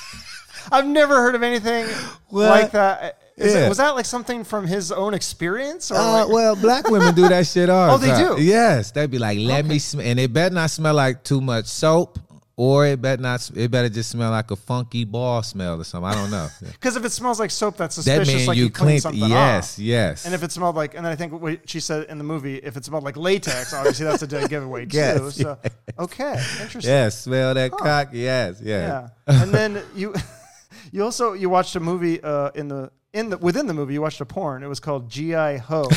*laughs* I've never heard of anything *laughs* What? like that. Is it- was that like something from his own experience? Or Uh, like- well, black women do that *laughs* shit all Oh, the they time. do? Yes, They'd be like, "Let me," sm-, and it better not smell like too much soap, or it better not. It better just smell like a funky ball smell or something. I don't know. *laughs* Because if it smells like soap, that's that suspicious. means like you you cleaned something Yes, off. yes. And if it smelled like, and then I think what she said in the movie, if it smelled like latex, obviously that's a dead giveaway *laughs* too. Yes, so, okay, interesting. yes, smell that cock. Yes, yes. Yeah. *laughs* And then you, you also you watched a movie uh, in the in the within the movie you watched a porn. It was called GI Ho.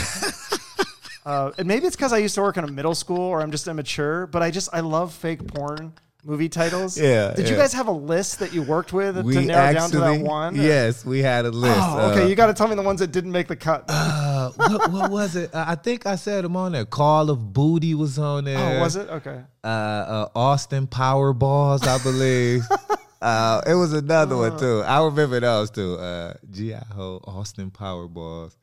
uh, and maybe it's because I used to work in a middle school or I'm just immature, but I just I love fake porn movie titles. Yeah, Did you guys have a list that you worked with We to narrow actually, down to that one? yes, we had a list. Oh, okay. Uh, you got to tell me the ones that didn't make the cut. uh, what, what was it? Uh, I think I said them on there. Call of Booty was on there. oh, was it? Okay. uh, uh, Austin Powerballs, I believe. *laughs* uh, it was another one too. I remember those too. Uh, GI Ho, Austin Powerballs.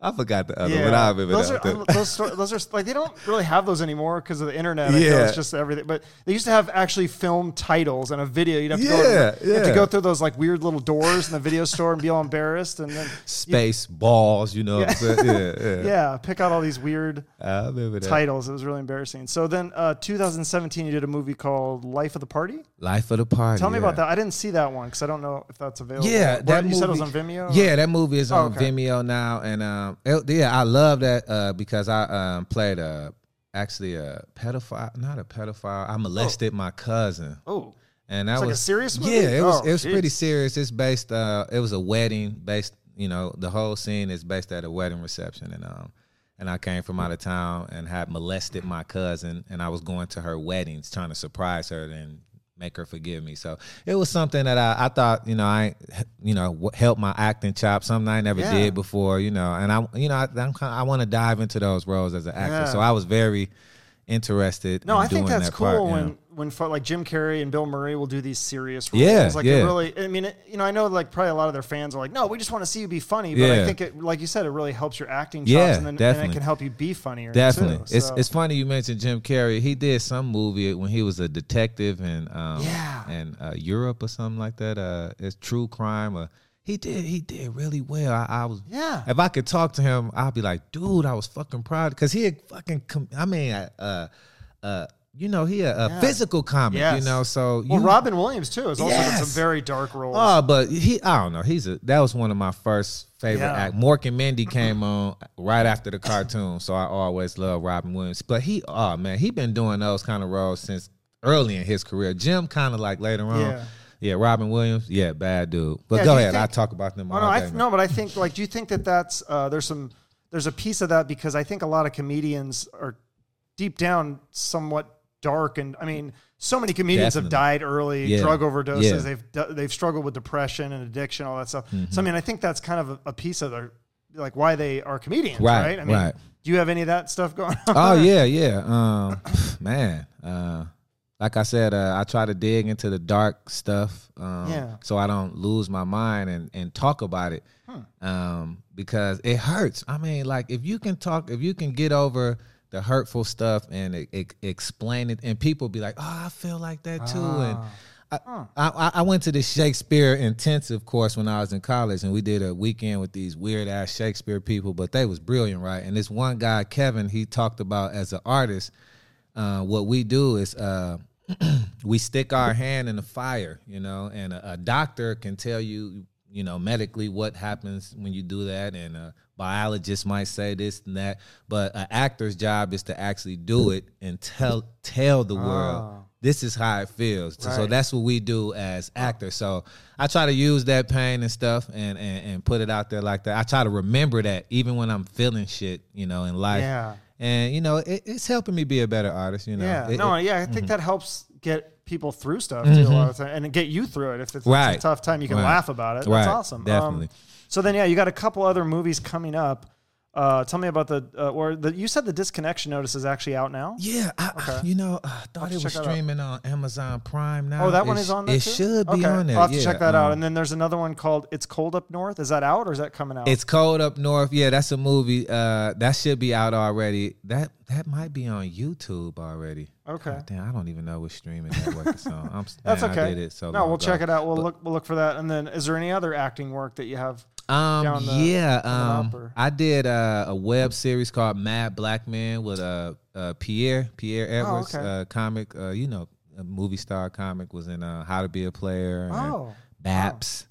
I forgot the other, one, I remember those that are those sto- those are like they don't really have those anymore because of the internet. I Yeah. it's just everything. But they used to have actually film titles and a video. You'd have to Yeah, go. You have to go through those like weird little doors in the video store and be all embarrassed, and then Space balls, you know. Yeah, *laughs* yeah. yeah, pick out all these weird I remember that. titles. It was really embarrassing. So then, uh, 2017, you did a movie called Life of the Party. Life of the Party. Tell me yeah. about that. I didn't see that one because I don't know if that's available. Yeah, What, that you movie, said it was on Vimeo. Yeah, that movie is Oh, on okay. Vimeo now, and um, it- yeah, I love that uh, because I um played a actually a pedophile, not a pedophile. I molested my cousin. Oh, and that It's like a was serious movie? Yeah, it was Oh, it was pretty serious. It's based. Uh, it was a wedding based. You know, the whole scene is based at a wedding reception, and um, and I came from out of town and had molested my cousin, and I was going to her weddings trying to surprise her and make her forgive me. So it was something that I, I thought, you know, I, you know, helped my acting chop, something I never Yeah. did before, you know, and I, you know, I, I'm kind I want to dive into those roles as an actor. Yeah. So I was very interested. No, in I think that's that cool part, you when know. When like Jim Carrey and Bill Murray will do these serious roles. Yeah, like yeah. it really. I mean, it, you know, I know like probably a lot of their fans are like, no, we just want to see you be funny. But I think it, like you said, it really helps your acting chops, Yeah, and then and definitely. it can help you be funnier. Definitely, too. it's So- it's funny you mentioned Jim Carrey. He did some movie when he was a detective in um Yeah. in uh, Europe or something like that. Uh, it's true crime. Or he did he did really well. I, I was Yeah. If I could talk to him, I'd be like, dude, I was fucking proud because he had fucking. Com- I mean, uh, uh, you know, he a, a Yeah. physical comic. Yes. You know, so well, you, Robin Williams too is also got some very dark roles. Oh, but he, I don't know. He's a that was one of my first favorite Yeah. act. Mork and Mindy came on right after the cartoon, so I always love Robin Williams. But he, oh man, he been doing those kind of roles since early in his career. Jim kind of like later on. Yeah. Yeah. Robin Williams, yeah, bad dude. But go ahead, think- I talk about them. Oh, all no, I no, but I think like, do you think that that's uh, there's some there's a piece of that because I think a lot of comedians are deep down somewhat dark, and I mean, so many comedians have died early, Yeah. drug overdoses, Yeah. they've they've struggled with depression and addiction, all that stuff. Mm-hmm. So I mean, I think that's kind of a, a piece of their like why they are comedians, Right, right? I mean, right. do you have any of that stuff going *laughs* on? Oh yeah, yeah. Um, *laughs* man, uh, like I said, uh, I try to dig into the dark stuff, um, Yeah. so I don't lose my mind and and talk about it, um, because it hurts. I mean, like if you can talk, if you can get over the hurtful stuff and e- e- explain it, and people be like, "Oh, I feel like that too," and. I, I, I went to the Shakespeare intensive course when I was in college, and we did a weekend with these weird ass Shakespeare people, but they was brilliant, right? And this one guy, Kevin, he talked about as an artist, uh, what we do is uh, *clears throat* we stick our hand in the fire, you know, and a, a doctor can tell you, you know, medically what happens when you do that, and a biologist might say this and that, but an actor's job is to actually do it and tell tell the world Ah. this is how it feels. So- So that's what we do as actors. So I try to use that pain and stuff and, and and put it out there like that. I try to remember that even when I'm feeling shit, you know, in life. Yeah. And you know, it, it's helping me be a better artist. You know. Yeah, It- no, it- yeah, I think that helps get people through stuff too a lot of time, and get you through it. If it's, it's a tough time, you can Right. laugh about it. That's Right. awesome. Um, Definitely. So then, yeah, you got a couple other movies coming up. Uh, tell me about the uh, or the you said the disconnection notice is actually out now. Yeah, I, Okay. you know, I thought it was out. streaming on Amazon Prime now. Oh, that It one is on there It too? should be okay. on there. I'll have to check that out. um, And then there's another one called "It's Cold Up North." Is that out or is that coming out? It's cold up north. Yeah, that's a movie. Uh, that should be out already. That that might be on YouTube already. okay. God damn, I don't even know which streaming network it's on. I'm, *laughs* That's man, okay. I did it so no, we'll ago. check it out. We'll But- look. We'll look for that. And then, is there any other acting work that you have? Um, the- yeah, um, I did uh, a web series called Mad Black Man with uh, uh Pierre Pierre Edwards, Oh, okay. uh, comic. Uh, you know, a movie star comic was in uh, How to Be a Player. and Oh, Baps.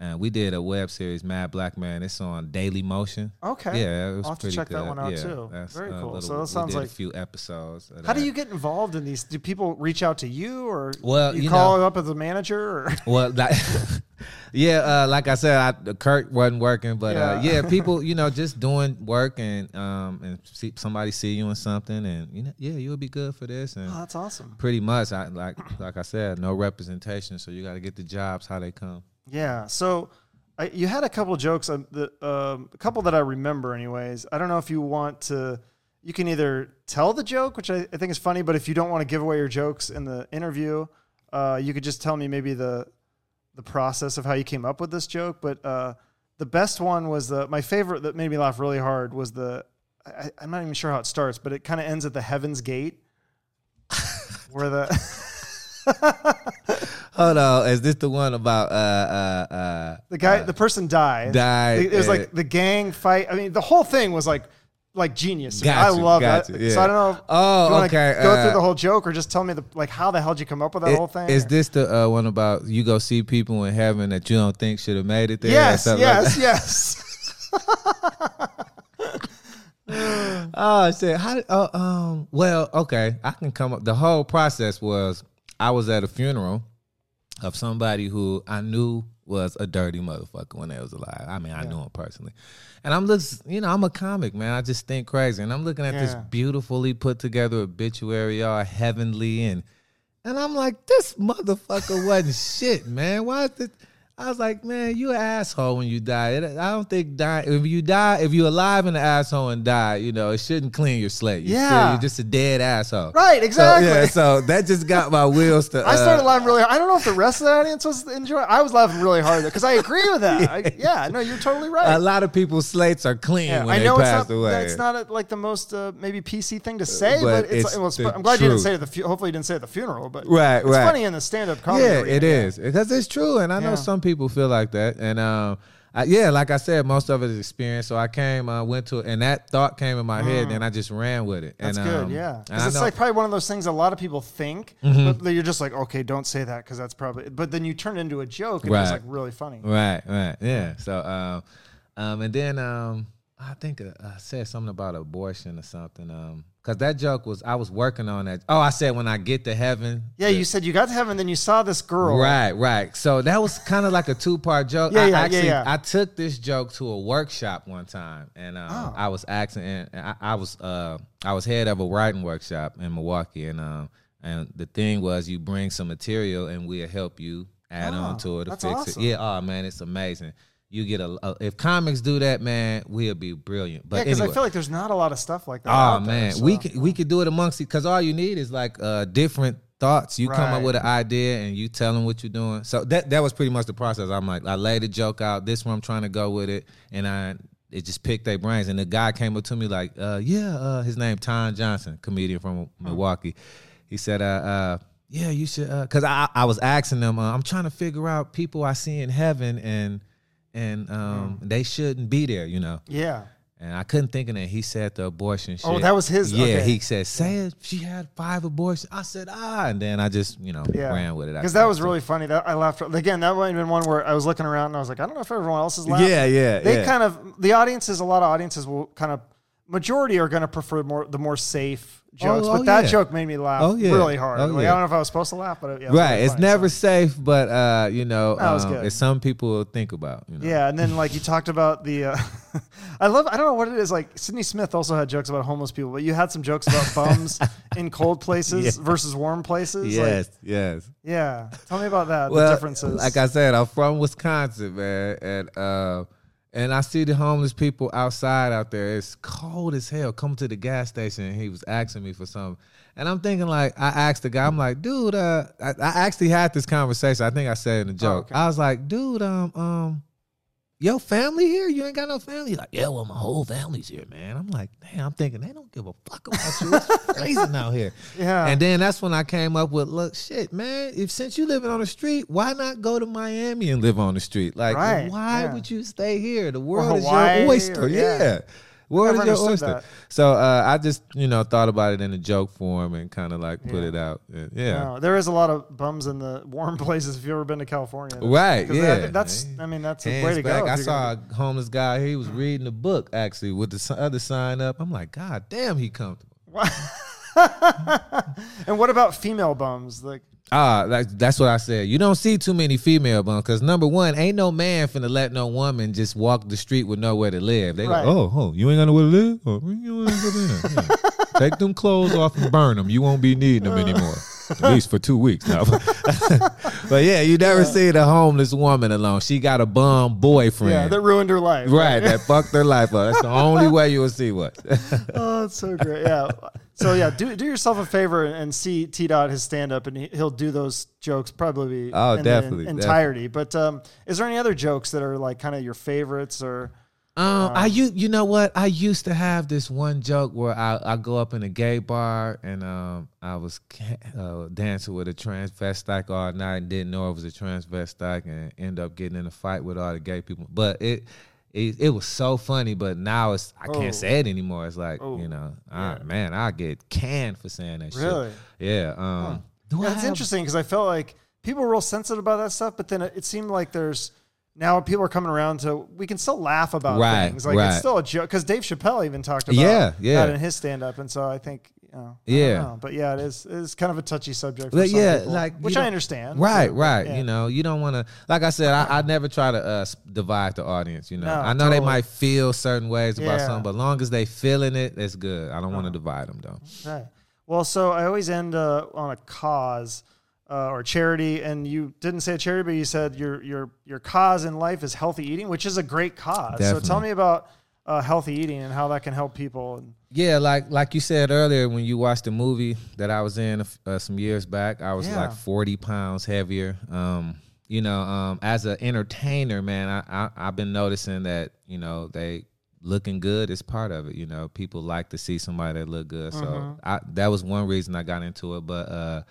And we did a web series, Mad Black Man. It's on Daily Motion. okay. Yeah, it was I'll have to check that one out, yeah, too. Very cool. little- So that we sounds did like- a few episodes. How do you get involved in these? Do people reach out to you, or Well, you, you call know- up as a manager? Or *laughs* Well, like, *laughs* yeah, uh, like I said, I, Kurt wasn't working, but uh, Yeah. yeah, *laughs* people, you know, just doing work and um and see somebody see you in something, and you know, yeah, you'll be good for this, and oh, that's awesome. pretty much, I like like I said, no representation, so you got to get the jobs how they come. Yeah. So I, you had a couple jokes, um, the, um, a couple that I remember, anyways. I don't know if you want to. You can either tell the joke, which I, I think is funny, but if you don't want to give away your jokes in the interview, uh, you could just tell me maybe the the process of how you came up with this joke. But uh, the best one was the my favorite that made me laugh really hard was the I, I'm not even sure how it starts, but it kind of ends at the Heaven's Gate, *laughs* where the *laughs* Hold on, is this the one about uh uh uh the guy the person dies. died? It was uh, like the gang fight. I mean, the whole thing was like like genius. to me. Got I you, love got that. you, So yeah. I don't know. If, Oh, you wanna okay, Go uh, through the whole joke, or just tell me the like how the hell did you come up with that It- whole thing? Is this the uh, one about you go see people in heaven that you don't think should have made it there? or Yes, something like yes, that? yes. *laughs* *laughs* Oh shit! How did? Oh, um. Well, okay. I can come up. The whole process was I was at a funeral of somebody who I knew was a dirty motherfucker when they was alive. I mean, I knew him personally, and I'm just, you know, I'm a comic man. I just think crazy, and I'm looking at this beautifully put together obituary, all heavenly, and and I'm like, this motherfucker wasn't *laughs* shit, man. Why is this? I was like, man, you an asshole when you die. I don't think die if you die if you're alive and an asshole and die, you know, it shouldn't clean your slate. You're still- Yeah. you're just a dead asshole. Right, So, exactly. yeah, so that just got my wheels to. *laughs* I started uh, laughing really. hard. I don't know if the rest of the audience was enjoying. I was laughing really hard because I agree with that. I, *laughs* yeah, no, you're totally right. A lot of people's slates are clean Yeah, when I they know it's passed not, away. it's not a, like the most uh, maybe PC thing to say, but but, it's, it's it was, the I'm glad you didn't say it at the fu- hopefully you didn't say it at the funeral, but Right, it's right. funny in the stand-up comedy. Yeah, arena, it is because it's true, and I know Yeah. some people feel like that, and um, I, yeah, like I said, most of it is experience. So I came, uh, went to, and that thought came in my head, and I just ran with it. Mm. That's and, good, um, yeah. it's know- Mm-hmm. like probably one of those things a lot of people think, but that you're just like, okay, don't say that because that's probably. But then you turn it into a joke, and it's like really funny. Right, right, yeah. So, um, um, and then um, I think uh, I said something about abortion or something. Um, because that joke was I was working on that. Oh, I said when I get to heaven. Yeah, you said you got to heaven, then you saw this girl. Right, right. So that was kind of like a two part joke. Yeah, I yeah, yeah, actually yeah. I took this joke to a workshop one time, and um, Oh. I was asking, and I, I was uh, I was head of a writing workshop in Milwaukee, and um, and the thing was you bring some material, and we'll help you add Oh, on to it to fix awesome. it. Yeah, oh man, it's amazing. You get a, a if comics do that, man, we'll be brilliant. But Yeah, because anyway. I feel like there's not a lot of stuff like that. Oh out there, man, so- we could we could do it amongst it because all you need is like uh different thoughts. You come up with an idea and you tell them what you're doing. So that that was pretty much the process. I'm like, I laid the joke out. This one I'm trying to go with it, and I it just picked their brains. And the guy came up to me like, uh, yeah, uh, his name Tom Johnson, comedian from Milwaukee. He said, uh, uh, yeah, you should, because I I was asking them, uh, I'm trying to figure out people I see in heaven and and um they shouldn't be there, you know. Yeah. And I couldn't think of that. He said the abortion shit. Oh, that was his- Yeah, okay. he said, say it. She had five abortions. I said, ah. And then I just, you know, Yeah, ran with it. because that was really funny. That I laughed again. That might have been one where I was looking around and I was like, I don't know if everyone else is laughing. Yeah, yeah, They yeah. kind of the audiences. A lot of audiences will kind of majority are going to prefer more the more safe jokes. oh, but that yeah. joke made me laugh Oh, yeah. really hard. Oh, like, yeah. I don't know if I was supposed to laugh, but it, yeah, it Right. really It's funny, never so. safe, but, uh, you know, That was um, good. it's some people think about, you know. Yeah, and then like you talked about the, uh, *laughs* I love. I don't know what it is. Like Sydney Smith also had jokes about homeless people, but you had some jokes about *laughs* bums in cold places versus warm places. Yes, Like, yes. yeah. Tell me about that. well, the differences. Like I said, I'm from Wisconsin, man, and uh, and I see the homeless people outside out there. It's cold as hell. Come to the gas station, and he was asking me for something, and I'm thinking like, I asked the guy, I'm like, dude, uh, I, I actually had this conversation. I think I said it in a joke. okay. I was like, dude, um, um. Your family here? You ain't got no family? He's like, yeah, well, my whole family's here, man. I'm like, damn, I'm thinking they don't give a fuck about you. It's *laughs* freezing out here. yeah. And then that's when I came up with, look, shit, man. If since you living on the street, why not go to Miami and live on the street? Like, Right, why yeah. would you stay here? The world is your oyster. or- yeah. yeah. Never is your oyster. that. So uh, I just, you know, thought about it in a joke form and kind of like put Yeah. it out. And, yeah. No, there is a lot of bums in the warm *laughs* places. If you've ever been to California, right? Yeah. think that's. I mean, that's a way to back. go. I saw a homeless guy. He was reading a book actually with the other sign up. I'm like, God damn, he comfortable. *laughs* and what about female bums? Like, Ah, like that's what I said. You don't see too many female bums because number one, ain't no man finna let no woman just walk the street with nowhere to live. They Right. go, oh, oh, you ain't got nowhere to live. Oh, where you wanna go then? Yeah. *laughs* Take them clothes off and burn them. You won't be needing them anymore. At least for two weeks now. *laughs* but yeah, you never see the homeless woman alone. She got a bum boyfriend. yeah, that ruined her life. right, that *laughs* fucked her life up. That's the only way you will see what. *laughs* Oh, that's so great. Yeah. So yeah, do do yourself a favor and, see T Dot his stand up, and he, he'll do those jokes probably Oh, in definitely, the entirety. But um, is there any other jokes that are like kind of your favorites or? Um, I you you know what? I used to have this one joke where I, I go up in a gay bar and um I was *laughs* uh, dancing with a transvestite all night and didn't know it was a transvestite and end up getting in a fight with all the gay people. But it it, it was so funny. But now it's I Oh. can't say it anymore. It's like Oh, you know, ah, yeah. man, I get canned for saying that Really? shit. Yeah. Um, I Yeah, it's have- interesting because I felt like people were real sensitive about that stuff, but then it, it seemed like there's now people are coming around to we can still laugh about Right, things. Like right. it's still a joke because Dave Chappelle even talked about Yeah, yeah. that in his stand up, and so I think you know, I don't Yeah. know. but yeah, it is it is kind of a touchy subject. For But some yeah, people, like, which I understand. Right, But, right. yeah. You know, you don't want to. Like I said, I, I never try to uh, divide the audience. You know, No, I know they might feel certain ways about Yeah. something, but long as they feeling it, it's good. I don't want to divide them though. Right. Well, so I always end uh, on a cause uh, or charity, and you didn't say a charity, but you said your your your cause in life is healthy eating, which is a great cause. So tell me about uh, healthy eating and how that can help people. Yeah, like like you said earlier, when you watched the movie that I was in uh, some years back, I was Yeah. like forty pounds heavier. Um, you know, um, as an entertainer, man, I, I I've been noticing that you know they looking good is part of it. You know, people like to see somebody that look good, so I, that was one reason I got into it. But uh,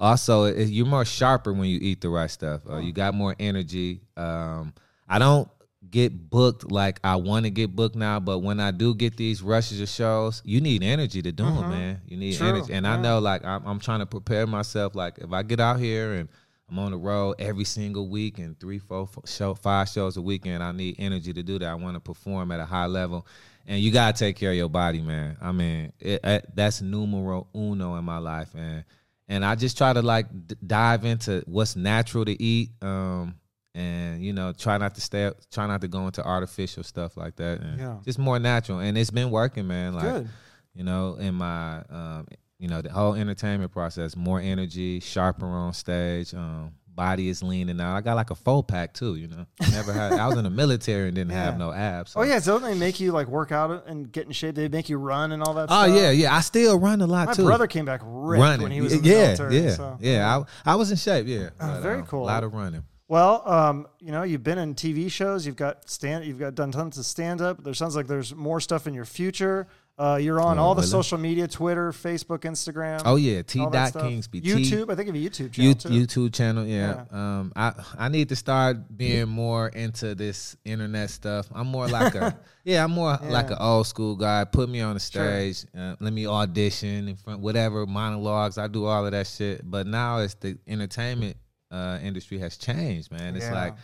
also, it, you're more sharper when you eat the right stuff. Uh, you got more energy. Um, I don't get booked like I want to get booked now, but when I do get these rushes of shows, you need energy to do them, man. You need True, energy, and I know like I'm, I'm trying to prepare myself. Like if I get out here and I'm on the road every single week and three, four, four show, five shows a weekend, I need energy to do that. I want to perform at a high level, and you gotta take care of your body, man. I mean, it, it, that's numero uno in my life, and and I just try to like d- dive into what's natural to eat. Um, and you know, try not to stay, try not to go into artificial stuff like that, and Yeah. just more natural. And it's been working, man. Like, Good. you know, in my, um, you know, the whole entertainment process, more energy, sharper on stage. Um, body is leaning out. I got like a full pack too. You know, never had. I was in the military and didn't Yeah. have no abs. Oh yeah, so don't they make you like work out and get in shape? They make you run and all that. Stuff. Oh stuff? yeah, yeah. I still run a lot My too. My brother came back ripped running. when he was in the yeah, military. yeah, so. yeah. I, I was in shape. Yeah, Oh, But, very um, cool. A lot of running. Well, um, you know, you've been in TV shows. You've got stand. You've got done tons of stand up. There sounds like there's more stuff in your future. Uh, you're on Oh, all the really? social media: Twitter, Facebook, Instagram. Oh yeah, T. Dot. Kingsby. YouTube. I think of a YouTube channel too. YouTube channel, yeah. Um, I I need to start being more into this internet stuff. I'm more like a *laughs* yeah, I'm more like an old school guy. Put me on the Sure. stage, uh, let me audition in front, whatever monologues. I do all of that shit. But now it's the entertainment uh, industry has changed, man. It's Yeah. like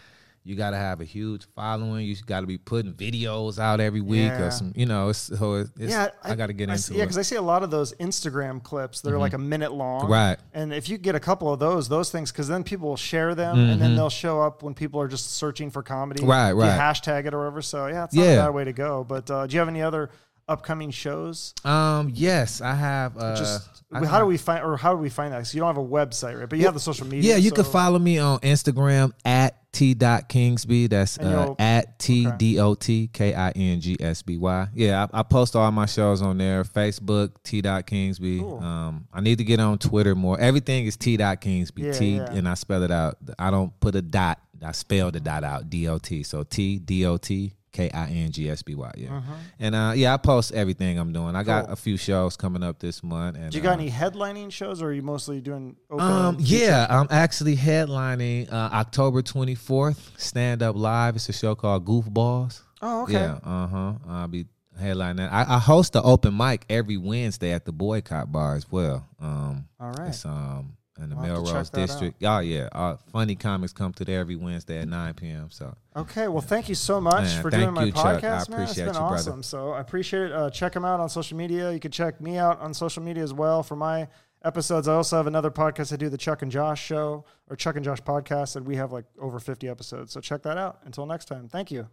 you got to have a huge following. You got to be putting videos out every week Yeah. or some, you know. It's, so it's, yeah, I, got to get I into see, it. Yeah, because I see a lot of those Instagram clips that are like a minute long. Right. And if you get a couple of those, those things, because then people will share them, and then they'll show up when people are just searching for comedy. Mm-hmm. Right, you right. hashtag it or whatever. So yeah, it's not a Yeah. bad way to go. But uh, do you have any other upcoming shows? um, yes, I have. Uh, Just I how do we find or how do we find that? Because you don't have a website, right? But you have the social media. Yeah, you so- can follow me on Instagram at t dot kingsby. That's uh, at t d o t k i n g s b y. Yeah, I, I post all my shows on there. Facebook t dot kingsby. Cool. Um, I need to get on Twitter more. Everything is t dot kingsby. Yeah, T yeah. and I spell it out. I don't put a dot. I spell the dot out. D o t. So t d o t. K I N G S B Y, yeah, and uh, yeah, I post everything I'm doing. I got Uh-huh. A few shows coming up this month. And Do you got uh, any headlining shows, or are you mostly doing open? um, yeah, I'm actually headlining uh, October 24th, Stand Up Live. It's a show called Goofballs. Oh, okay. Yeah, uh huh. I'll be headlining that. I, I host the open mic every Wednesday at the Boycott Bar as well. Um, All right. It's um in the We'll have to check Melrose. District. Oh yeah, uh, funny comics come to there every Wednesday at 9 p.m. So Okay, well, thank you so much Man, for doing my you, Chuck. podcast, I man. It's appreciate been you, brother. awesome. So I appreciate it. Uh, check them out on social media. You can check me out on social media as well for my episodes. I also have another podcast I do, the Chuck and Josh Show or Chuck and Josh podcast, and we have like over 50 episodes. So check that out. Until next time, thank you.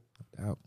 out.